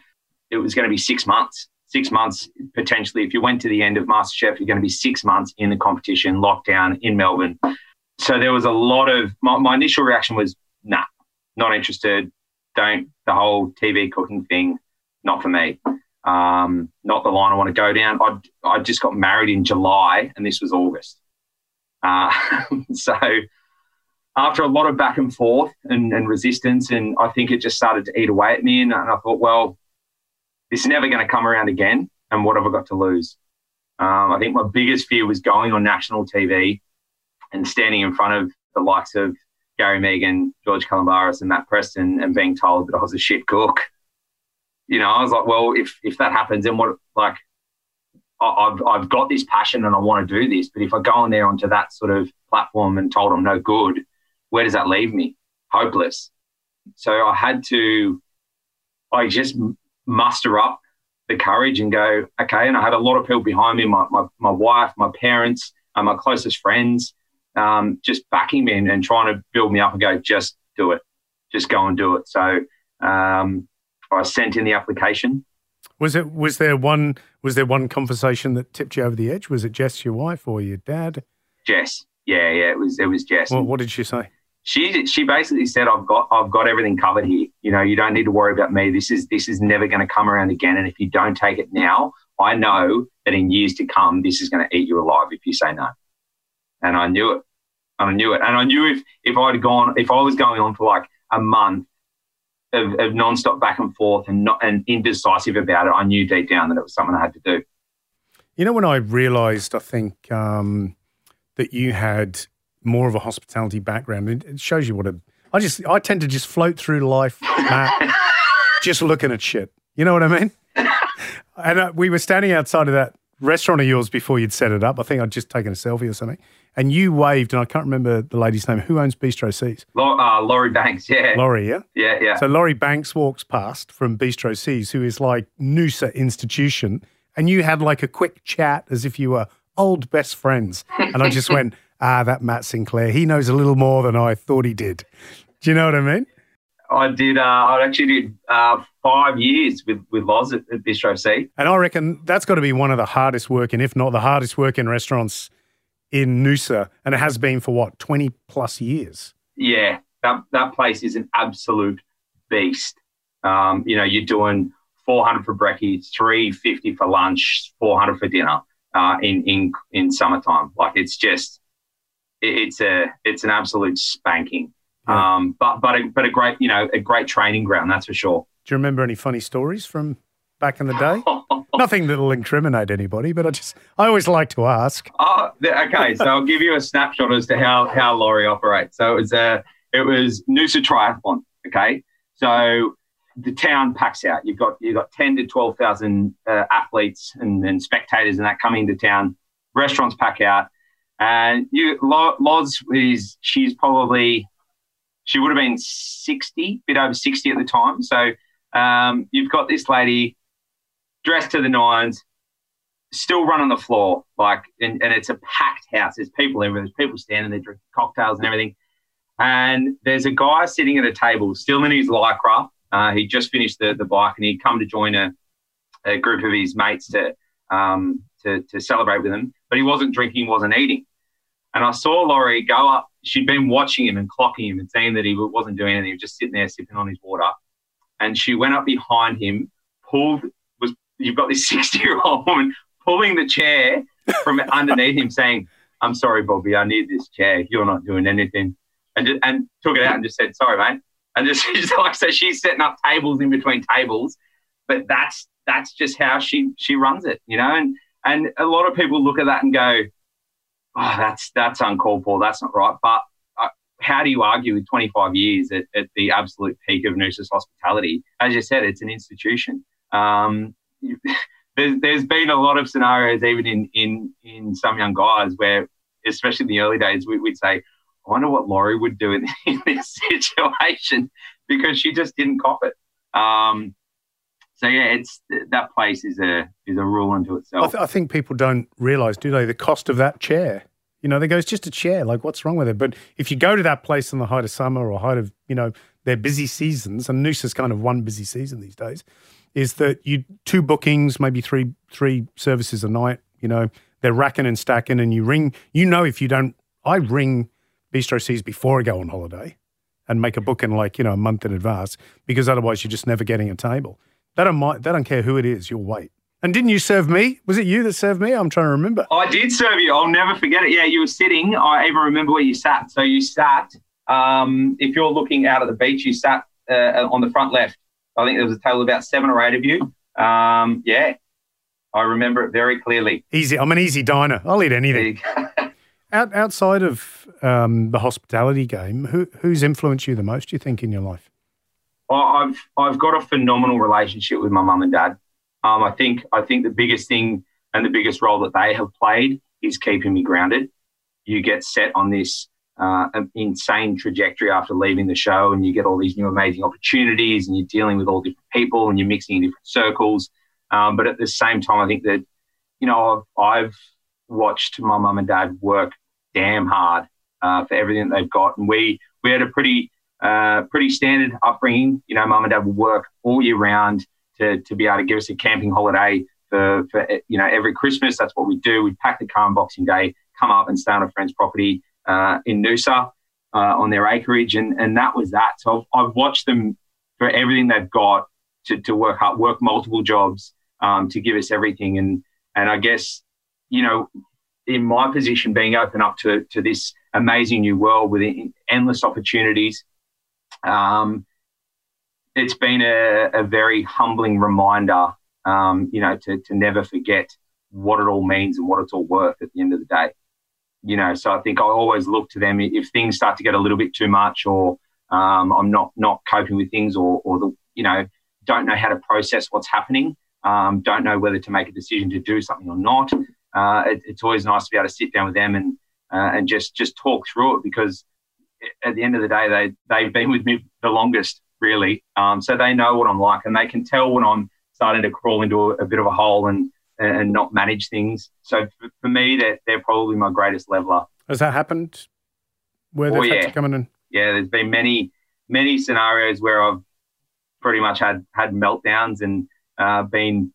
it was going to be six months six months potentially. If you went to the end of MasterChef, you're going to be six months in the competition, lockdown in Melbourne. So there was a lot of my, my initial reaction was, nah, not interested. Don't the whole TV cooking thing, not for me. Um, not the line I want to go down. I I just got married in July, and this was August. Uh, [LAUGHS] so after a lot of back and forth and, and, resistance, and I think it just started to eat away at me. And, and I thought, well, this is never going to come around again. And what have I got to lose? Um, I think my biggest fear was going on national TV and standing in front of the likes of Gary Mehigan, George Calombaris, and Matt Preston and being told that I was a shit cook. You know, I was like, well, if if that happens, then what? Like, I've I've got this passion and I want to do this, but if I go on there onto that sort of platform and told I'm no good, where does that leave me? Hopeless. So I had to. I just muster up the courage and go, okay. And I had a lot of people behind me, my, my, my wife, my parents, and my closest friends, um, just backing me and, and, trying to build me up and go, just do it, just go and do it. So um, I sent in the application. Was it? Was there one? Was there one conversation that tipped you over the edge? Was it Jess, your wife, or your dad? Jess. Yeah, yeah. It was. It was Jess. Well, what did she say? She she basically said, "I've got I've got everything covered here. You know, you don't need to worry about me. This is this is never going to come around again. And if you don't take it now, I know that in years to come, this is going to eat you alive if you say no." And I knew it. And I knew it. And I knew if if I'd gone if I was going on for like a month of, of nonstop back and forth and not and indecisive about it, I knew deep down that it was something I had to do. You know, when I realised, I think um, that you had more of a hospitality background. It shows you what a. I just I tend to just float through life, Matt, [LAUGHS] just looking at shit. You know what I mean? [LAUGHS] and uh, we were standing outside of that restaurant of yours before you'd set it up. I think I'd just taken a selfie or something. And you waved, and I can't remember the lady's name. Who owns Bistro C's? Uh, Laurie Banks, yeah. Laurie, yeah? Yeah, yeah. So Laurie Banks walks past from Bistro C's, who is like Noosa institution, and you had like a quick chat as if you were old best friends. And I just [LAUGHS] went, ah, that Matt Sinclair, he knows a little more than I thought he did. Do you know what I mean? I did. Uh, I actually did uh, five years with with Loz at, at Bistro C, and I reckon that's got to be one of the hardest working, if not the hardest working restaurants in Noosa, and it has been for what twenty plus years. Yeah, that that place is an absolute beast. Um, you know, you're doing 400 for brekkie, 350 for lunch, 400 for dinner uh, in in in summertime. Like it's just it's a it's an absolute spanking. Yeah. Um, but but a, but a great you know a great training ground that's for sure. Do you remember any funny stories from back in the day? [LAUGHS] Nothing that'll incriminate anybody, but I just I always like to ask. Oh, okay. So I'll give you a snapshot as to how how Laurie operates. So it was a it was Noosa Triathlon. Okay, so the town packs out. You've got you've got ten to twelve thousand uh, athletes and, and spectators and that coming into town. Restaurants pack out and you, Loz is she's probably she would have been sixty, bit over sixty at the time. So um, you've got this lady dressed to the nines, still running the floor, like, and, and it's a packed house. There's people everywhere. There's people standing there drinking cocktails and everything. And there's a guy sitting at a table, still in his lycra. Uh, he just finished the, the bike and he'd come to join a, a group of his mates to, um, to, to celebrate with him, but he wasn't drinking, wasn't eating. And I saw Laurie go up. She'd been watching him and clocking him and seeing that he wasn't doing anything. He was just sitting there sipping on his water. And she went up behind him, pulled, was you've got this [LAUGHS] 60 year old woman pulling the chair from [LAUGHS] underneath him, saying, I'm sorry, Bobby, I need this chair. You're not doing anything. And, just, and took it out and just said, sorry, mate. And just, [LAUGHS] like, so she's setting up tables in between tables. But that's, that's just how she, she runs it, you know? And, and a lot of people look at that and go, oh, that's that's uncalled for. That's not right. But uh, how do you argue with 25 years at, at the absolute peak of Noosa's hospitality? As you said, it's an institution. Um, [LAUGHS] there's, there's been a lot of scenarios, even in, in, in Sum Yung Guys, where, especially in the early days, we, would say, I wonder what Laurie would do in, [LAUGHS] in this situation because she just didn't cop it. Um, so yeah, it's that place is a is a rule unto itself. I, th- I think people don't realise, do they, the cost of that chair? You know, they go, it's just a chair. Like, what's wrong with it? But if you go to that place in the height of summer or height of, you know, their busy seasons, and Noosa's kind of one busy season these days, is that you two bookings, maybe three three services a night. You know, they're racking and stacking, and you ring. You know, if you don't, I ring Bistro C's before I go on holiday, and make a booking like you know a month in advance because otherwise you're just never getting a table. They don't mind, they don't care who it is. You'll wait. And didn't you serve me? Was it you that served me? I'm trying to remember. I did serve you. I'll never forget it. Yeah, you were sitting. I even remember where you sat. So you sat. Um, if you're looking out at the beach, you sat uh, on the front left. I think there was a table of about seven or eight of you. Um, yeah, I remember it very clearly. Easy. I'm an easy diner. I'll eat anything. [LAUGHS] Out, outside of um, the hospitality game, who, who's influenced you the most? Do you think in your life? I've I've got a phenomenal relationship with my mum and dad. Um, I think I think the biggest thing and the biggest role that they have played is keeping me grounded. You get set on this uh, insane trajectory after leaving the show, and you get all these new amazing opportunities, and you're dealing with all different people, and you're mixing in different circles. Um, but at the same time, I think that you know I've, I've watched my mum and dad work damn hard uh, for everything that they've got, and we we had a pretty uh, pretty standard upbringing. You know, mum and dad would work all year round to to be able to give us a camping holiday for, for you know every Christmas. That's what we do. We'd pack the car on Boxing Day, come up and stay on a friend's property uh, in Noosa uh, on their acreage, and and that was that. So I've, I've, watched them for everything they've got to, to work hard, work multiple jobs um, to give us everything, and and I guess you know in my position being open up to to this amazing new world with endless opportunities. Um, it's been a, a, very humbling reminder, um, you know, to, to never forget what it all means and what it's all worth at the end of the day you know, so I think I always look to them if things start to get a little bit too much, or um, I'm not not coping with things, or or the you know don't know how to process what's happening, um, don't know whether to make a decision to do something or not. Uh, it, it's always nice to be able to sit down with them and uh, and just just talk through it because at the end of the day they they've been with me the longest really, um, so they know what I'm like and they can tell when I'm starting to crawl into a, a bit of a hole and and not manage things. So for, me, they're, they're probably my greatest leveler. Has that happened? Where they've oh, yeah. come in and yeah, there's been many many scenarios where I've pretty much had had meltdowns and uh, been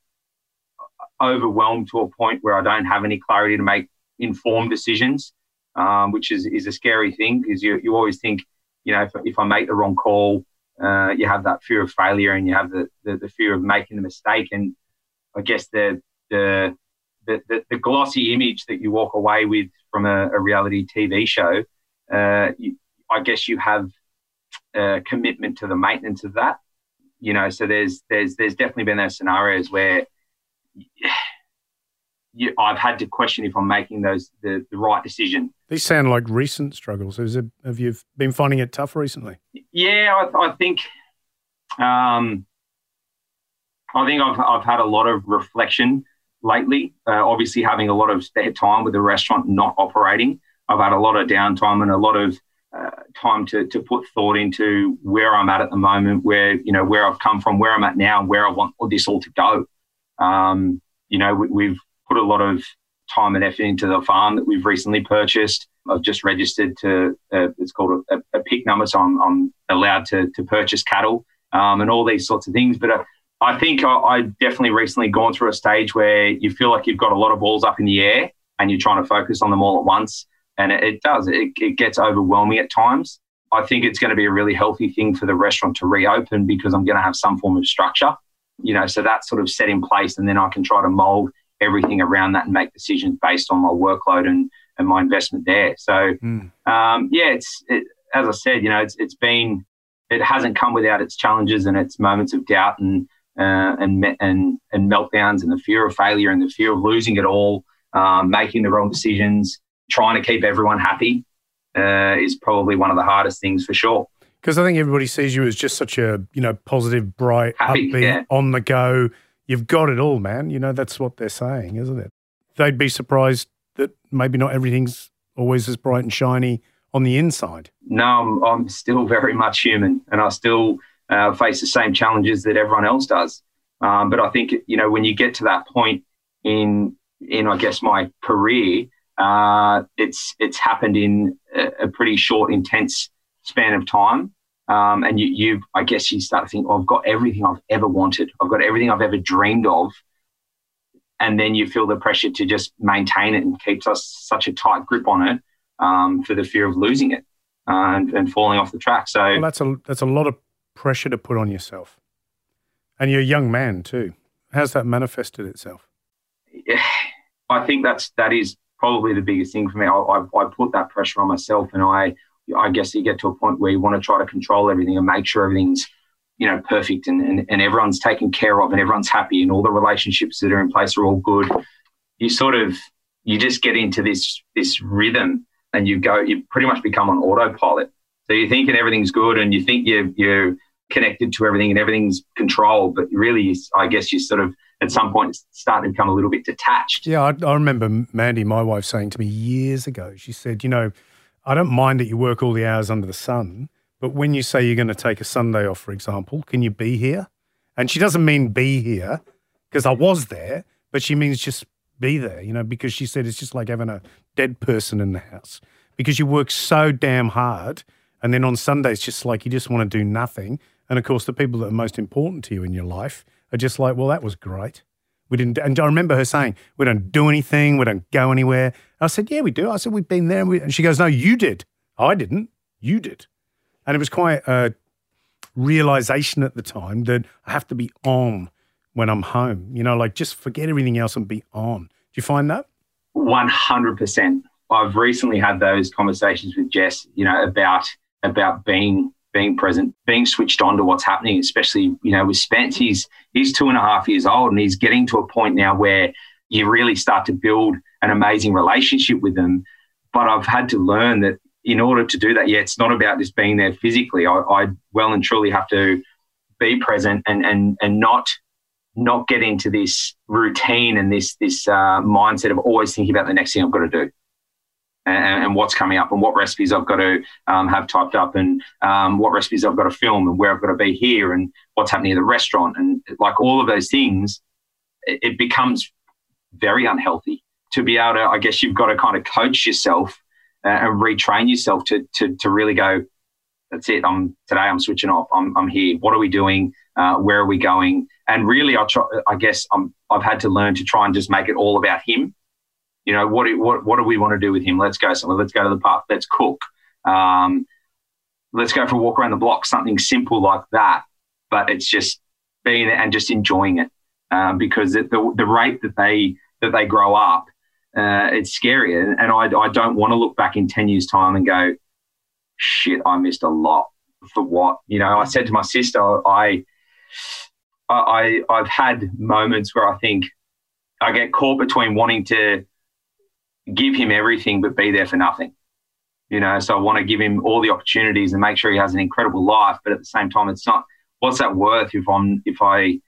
overwhelmed to a point where I don't have any clarity to make informed decisions, um, which is, is a scary thing because you, you always think, you know, if, if I make the wrong call, uh, you have that fear of failure and you have the, the, the, fear of making the mistake. And I guess the, the, the, the, the glossy image that you walk away with from a, a reality TV show, uh, you, I guess you have a commitment to the maintenance of that. You know, so there's there's there's definitely been those scenarios where [SIGHS] you, I've had to question if I'm making those the, the right decision. These sound like recent struggles. It, have you been finding it tough recently? Yeah, I, I think um, I think I've I've had a lot of reflection lately. Uh, obviously, having a lot of spare time with the restaurant not operating, I've had a lot of downtime and a lot of uh, time to, to put thought into where I'm at at the moment, where you know where I've come from, where I'm at now, and where I want this all to go. Um, you know, we, have put a lot of time and effort into the farm that we've recently purchased. I've just registered to uh, it's called a, a, PIC number, so I'm, I'm allowed to to purchase cattle um, and all these sorts of things. But uh, I think I, I definitely recently gone through a stage where you feel like you've got a lot of balls up in the air and you're trying to focus on them all at once. And it, it does, it, it gets overwhelming at times. I think it's going to be a really healthy thing for the restaurant to reopen because I'm going to have some form of structure, you know, so that's sort of set in place. And then I can try to mold everything around that and make decisions based on my workload and, and my investment there. So, mm. um, yeah, it's, it, as I said, you know, it's, it's been, it hasn't come without its challenges and its moments of doubt and, uh, and, and, and meltdowns and the fear of failure and the fear of losing it all, um, making the wrong decisions. trying to keep everyone happy uh, is probably one of the hardest things for sure. Because I think everybody sees you as just such a you know positive, bright, Happy, upbeat, yeah. on the go. You've got it all, man. You know that's what they're saying, isn't it? They'd be surprised that maybe not everything's always as bright and shiny on the inside. No, I'm, I'm still very much human, and I still uh, face the same challenges that everyone else does. Um, but I think you know when you get to that point in in I guess my career, uh, it's it's happened in a, a, pretty short, intense span of time. Um, and you, you, I guess, you start to think, oh, I've got everything I've ever wanted. I've got everything I've ever dreamed of. And then you feel the pressure to just maintain it and keeps us such a tight grip on it um, for the fear of losing it uh, and, and, falling off the track. So well, that's a that's a lot of pressure to put on yourself, and you're a young man too. How's that manifested itself? Yeah, [SIGHS] I think that's that is probably the biggest thing for me. I, I, I put that pressure on myself, and I I guess you get to a point where you want to try to control everything and make sure everything's you know perfect and, and, and everyone's taken care of and everyone's happy and all the relationships that are in place are all good. You sort of you just get into this this rhythm and you go you pretty much become on autopilot. So you're thinking everything's good and you think you're you're connected to everything and everything's controlled, but really, I guess you sort of at some point starting to become a little bit detached. Yeah, I, I remember Mandy, my wife, saying to me years ago. She said, "You know, I don't mind that you work all the hours under the sun, but when you say you're going to take a Sunday off, for example, can you be here?" And she doesn't mean be here because I was there, but she means just be there. You know, because she said it's just like having a dead person in the house because you work so damn hard. And then on Sundays, just like you just want to do nothing. And of course, the people that are most important to you in your life are just like, well, that was great. We didn't, and I remember her saying, we don't do anything, we don't go anywhere. I said, yeah, we do. I said, we've been there. And, we, and she goes, no, you did. I didn't. You did. And it was quite a realization at the time that I have to be on when I'm home. You know, like just forget everything else and be on. Do you find that? 100%. I've recently had those conversations with Jess, you know, about about being being present, being switched on to what's happening, especially, you know, with Spence, he's he's two and a half years old and he's getting to a point now where you really start to build an amazing relationship with them. But I've had to learn that in order to do that, yeah, it's not about just being there physically. I, I well and truly have to be present and and and not not get into this routine and this this uh, mindset of always thinking about the next thing I've got to do and, and, what's coming up and what recipes I've got to um, have typed up and um, what recipes I've got to film and where I've got to be here and what's happening at the restaurant and like all of those things, it, it becomes very unhealthy to be able to. I guess you've got to kind of coach yourself uh, and retrain yourself to to to really go. That's it. I'm today. I'm switching off. I'm I'm here. What are we doing? Uh, where are we going? And really, I try. I guess I'm. I've had to learn to try and just make it all about him you know, what, what, what do we want to do with him? Let's go somewhere. Let's go to the park. Let's cook. Um, let's go for a walk around the block. Something simple like that. But it's just being there and just enjoying it um, because the, the, rate that they that they grow up, uh, it's scary. And, and I, I don't want to look back in 10 years' time and go, shit, I missed a lot for what? You know, I said to my sister, I, I, I've had moments where I think I get caught between wanting to give him everything but be there for nothing. You know, so I want to give him all the opportunities and make sure he has an incredible life. But at the same time, it's not what's that worth if I'm if I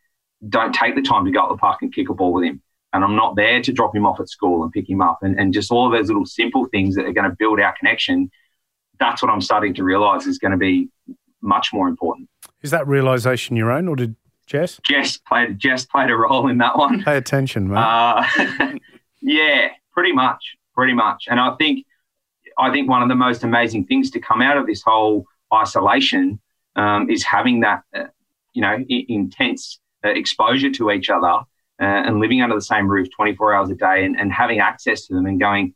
don't take the time to go up the park and kick a ball with him and I'm not there to drop him off at school and pick him up and, and just all of those little simple things that are going to build our connection. That's what I'm starting to realize is going to be much more important. Is that realization your own or did Jess? Jess played Jess played a role in that one. Pay attention, man. Uh, [LAUGHS] yeah, Pretty much, pretty much. And I think, I think one of the most amazing things to come out of this whole isolation um, is having that, uh, you know, I- intense uh, exposure to each other uh, and living under the same roof 24 hours a day and, and having access to them and going,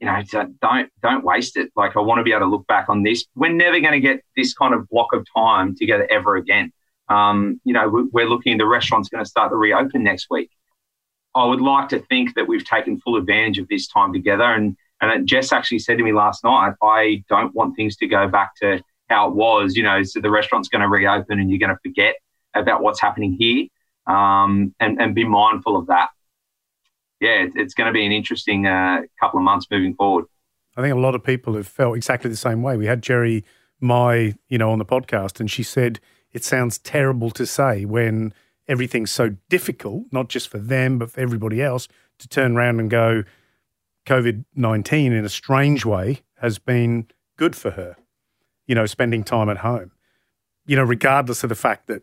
you know, don't don't waste it. Like I want to be able to look back on this. We're never going to get this kind of block of time together ever again. Um, you know, we're looking. The restaurant's going to start to reopen next week. I would like to think that we've taken full advantage of this time together. And, and Jess actually said to me last night, I don't want things to go back to how it was. You know, so the restaurant's going to reopen and you're going to forget about what's happening here um, and, and be mindful of that. yeah, it's going to be an interesting uh, couple of months moving forward. I think a lot of people have felt exactly the same way. We had Jerry Mai, you know, on the podcast, and she said it sounds terrible to say when everything's so difficult, not just for them but for everybody else, to turn around and go, COVID nineteen in a strange way has been good for her. You know, spending time at home. You know, regardless of the fact that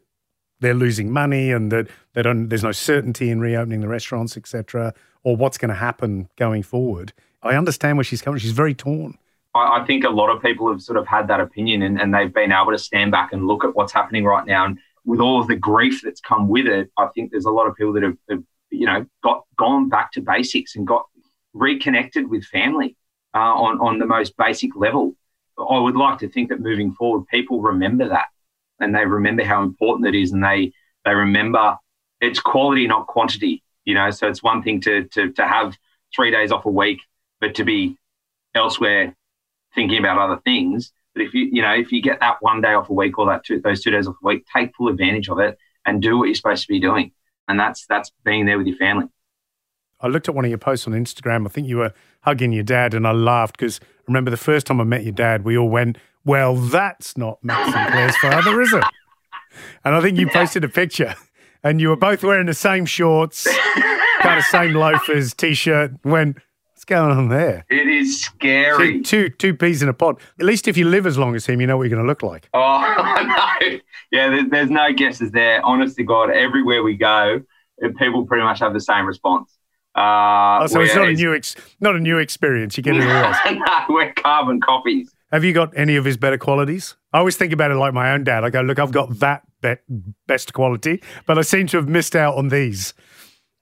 they're losing money and that they don't, there's no certainty in reopening the restaurants, etc., or what's going to happen going forward. I understand where she's coming. She's very torn. I, I think a lot of people have sort of had that opinion and, and they've been able to stand back and look at what's happening right now. And with all of the grief that's come with it, I think there's a lot of people that have, have you know, got gone back to basics and got reconnected with family uh, on on the most basic level. I would like to think that moving forward, people remember that and they remember how important it is, and they they remember it's quality, not quantity. You know, so it's one thing to to to have three days off a week, but to be elsewhere thinking about other things. But if you, you know, if you get that one day off a week or that two, those two days off a week, take full advantage of it and do what you're supposed to be doing. And that's that's being there with your family. I looked at one of your posts on Instagram. I think you were hugging your dad, and I laughed because remember the first time I met your dad, we all went, "Well, that's not Matt Sinclair's father, is it?" [LAUGHS] And I think you posted a picture, and you were both wearing the same shorts, [LAUGHS] kind of same loafers, t-shirt. When What's going on there? It is scary. Two, two, two peas in a pod. At least if you live as long as him, you know what you're going to look like. Oh, [LAUGHS] no. Yeah, there's, there's no guesses there. Honest to God, everywhere we go, people pretty much have the same response. Uh, oh, so it's not a new ex- not a new experience. You get it else. no, we're carbon copies. Have you got any of his better qualities? I always think about it like my own dad. I go, look, I've got that be- best quality, but I seem to have missed out on these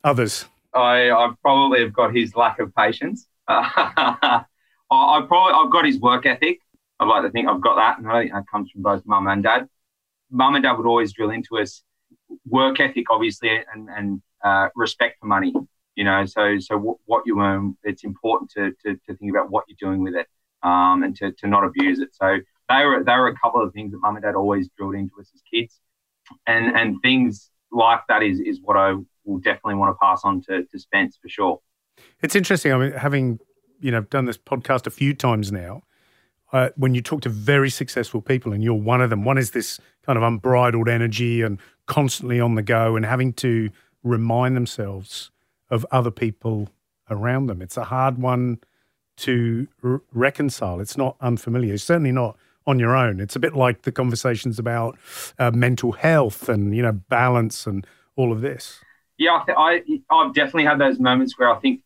others. I, I probably have got his lack of patience. [LAUGHS] I, probably I've got his work ethic. I'd like to think I've got that, and I think that comes from both mum and dad. Mum and dad would always drill into us work ethic, obviously, and and uh, respect for money. You know, so so w- what you earn, it's important to, to, to think about what you're doing with it, um, and to, to not abuse it. So they were they were a couple of things that mum and dad always drilled into us as kids, and and things like that is is what I will definitely want to pass on to, to Spence for sure. It's interesting. I mean, having you know done this podcast a few times now, uh, when you talk to very successful people, and you're one of them, one is this kind of unbridled energy and constantly on the go, and having to remind themselves of other people around them. It's a hard one to r- reconcile. It's not unfamiliar. It's certainly not on your own. It's a bit like the conversations about uh, mental health and you know balance and all of this yeah, I, th- I I've definitely had those moments where I think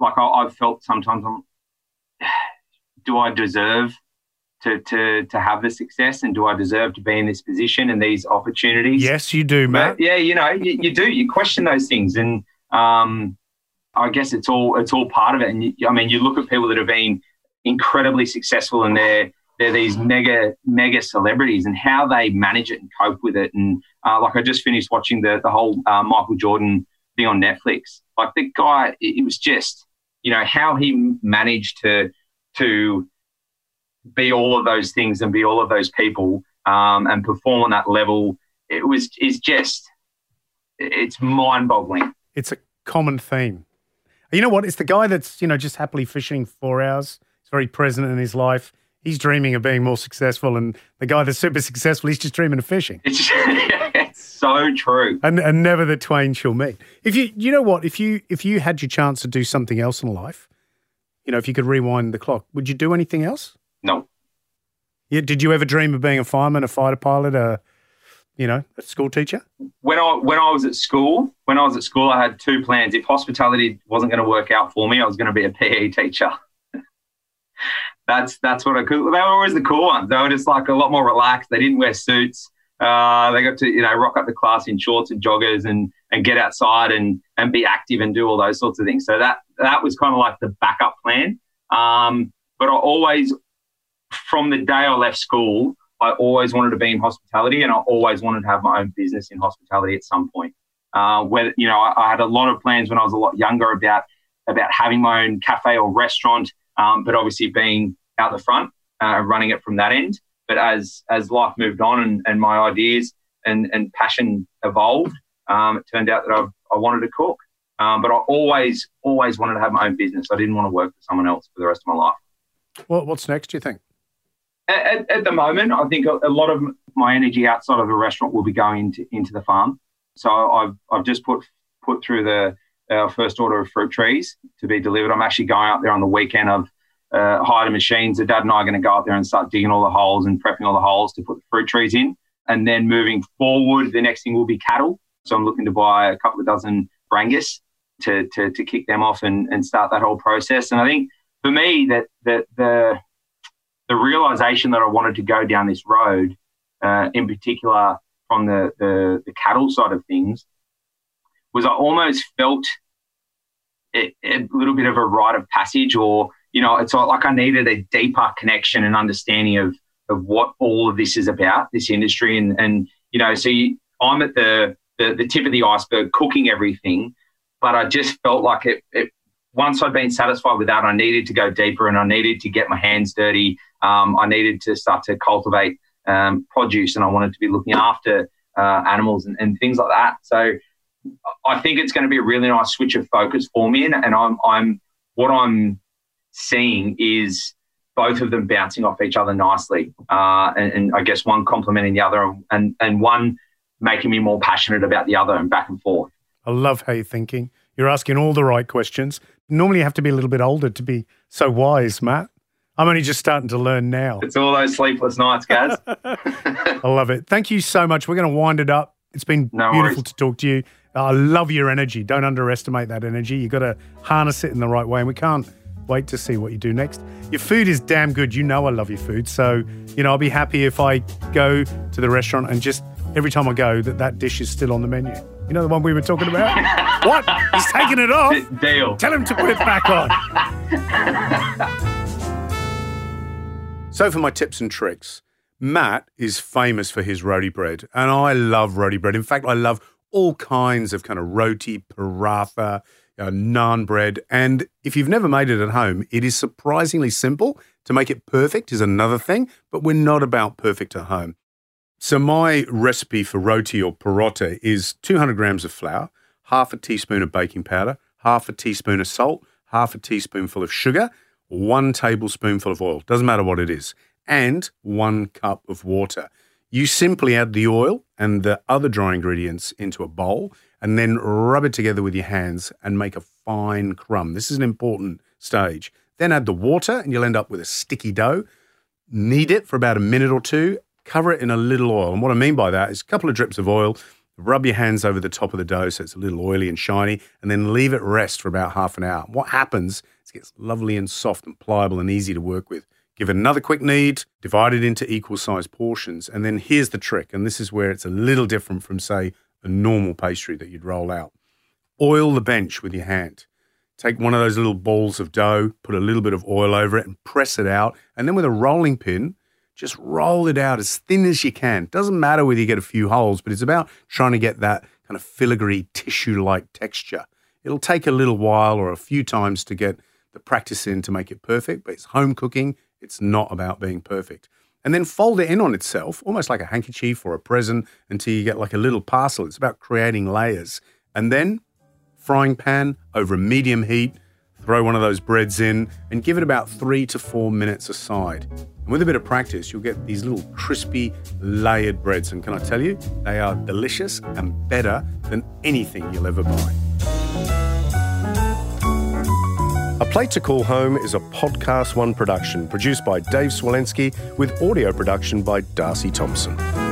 like I, have felt sometimes I'm, [SIGHS] do I deserve to to to have the success and do I deserve to be in this position and these opportunities? Yes, you do, Matt. But, yeah, you know, you, you, do. You question those things, and um, I guess it's all it's all part of it. And you, I mean, you look at people that have been incredibly successful and they're they're these mega mega celebrities and how they manage it and cope with it. And uh, like i just finished watching the the whole uh, michael jordan thing on netflix. Like the guy it was just you know how he managed to to be all of those things and be all of those people um, and perform on that level. It was is just it's mind-boggling. It's a common theme. You know what? It's the guy that's you know just happily fishing four hours. He's very present in his life he's dreaming of being more successful, and the guy that's super successful, he's just dreaming of fishing. It's, [LAUGHS] it's so true. And and never the twain shall meet. If you you know what, if you if you had your chance to do something else in life, you know, if you could rewind the clock, would you do anything else? No. Yeah. Did you ever dream of being a fireman, a fighter pilot, a you know, a school teacher? When I when I was at school, when I was at school, I had two plans. If hospitality wasn't going to work out for me, I was going to be a PE teacher [LAUGHS] that's that's what I could. They were always the cool ones. They were just like a lot more relaxed. They didn't wear suits. Uh, they got to you know rock up the class in shorts and joggers and and get outside and and be active and do all those sorts of things. So that that was kind of like the backup plan. Um, but I always, from the day I left school, I always wanted to be in hospitality, and I always wanted to have my own business in hospitality at some point. Uh, where you know I, I, had a lot of plans when I was a lot younger about about having my own cafe or restaurant, um, but obviously being out the front, uh, running it from that end. But as as life moved on and, and my ideas and, and passion evolved, um, it turned out that I've, I wanted to cook. Um, but I always, always wanted to have my own business. I didn't want to work for someone else for the rest of my life. Well, what's next, do you think? At, at, the moment, I think a, a, lot of my energy outside of the restaurant will be going into, into the farm. So I've, I've just put put through the uh, first order of fruit trees to be delivered. I'm actually going out there on the weekend. I've uh, hired machines. The dad and I are going to go out there and start digging all the holes and prepping all the holes to put the fruit trees in. And then moving forward, the next thing will be cattle. So I'm looking to buy a couple of dozen Brangus to, to, to kick them off and, and start that whole process. And I think for me that, that the, the realization that I wanted to go down this road, uh, in particular from the, the, the cattle side of things, was I almost felt a, a little bit of a rite of passage or you know, it's like I needed a deeper connection and understanding of of what all of this is about, this industry, and and you know, so you, I'm at the, the, the tip of the iceberg, cooking everything, but I just felt like it, it. Once I'd been satisfied with that, I needed to go deeper, and I needed to get my hands dirty. Um, I needed to start to cultivate um, produce, and I wanted to be looking after uh, animals and, and things like that. So I think it's going to be a really nice switch of focus for me, and, and I'm I'm what I'm seeing is both of them bouncing off each other nicely, uh, and, and, I guess one complementing the other, and and one making me more passionate about the other, and back and forth. I love how you're thinking. You're asking all the right questions. Normally, you have to be a little bit older to be so wise, Matt. I'm only just starting to learn now. It's all those sleepless nights, guys. [LAUGHS] I love it. Thank you so much. We're going to wind it up. It's been no beautiful worries. to talk to you. I love your energy. Don't underestimate that energy. You've got to harness it in the right way, and we can't wait to see what you do next. Your food is damn good. You know I love your food. So, you know, I'll be happy if I go to the restaurant and just every time I go that that dish is still on the menu. You know the one we were talking about? [LAUGHS] what? He's taking it off. [LAUGHS] Deal. Tell him to put it back on. [LAUGHS] so for my tips and tricks, Matt is famous for his roti bread, and I love roti bread. In fact, I love all kinds of kind of roti, paratha, uh, naan bread. And if you've never made it at home, it is surprisingly simple. To make it perfect is another thing, but we're not about perfect at home. So, my recipe for roti or paratha is 200 grams of flour, half a teaspoon of baking powder, half a teaspoon of salt, half a teaspoonful of sugar, one tablespoonful of oil, doesn't matter what it is, and one cup of water. You simply add the oil and the other dry ingredients into a bowl and then rub it together with your hands and make a fine crumb. This is an important stage. Then add the water and you'll end up with a sticky dough. Knead it for about a minute or two, cover it in a little oil. And what I mean by that is a couple of drips of oil, rub your hands over the top of the dough so it's a little oily and shiny, and then leave it rest for about half an hour. What happens is it gets lovely and soft and pliable and easy to work with. Give it another quick knead, divide it into equal sized portions. And then here's the trick, and this is where it's a little different from, say, a normal pastry that you'd roll out. Oil the bench with your hand. Take one of those little balls of dough, put a little bit of oil over it, and press it out. And then with a rolling pin, just roll it out as thin as you can. Doesn't matter whether you get a few holes, but it's about trying to get that kind of filigree tissue like texture. It'll take a little while or a few times to get the practice in to make it perfect, but it's home cooking. It's not about being perfect and then fold it in on itself, almost like a handkerchief or a present, until you get like a little parcel. It's about creating layers. And then, frying pan over a medium heat, throw one of those breads in, and give it about three to four minutes aside. And with a bit of practice, you'll get these little crispy, layered breads. And can I tell you, they are delicious and better than anything you'll ever buy. Plate to Call Home is a Podcast One production produced by Dave Swolensky with audio production by Darcy Thompson.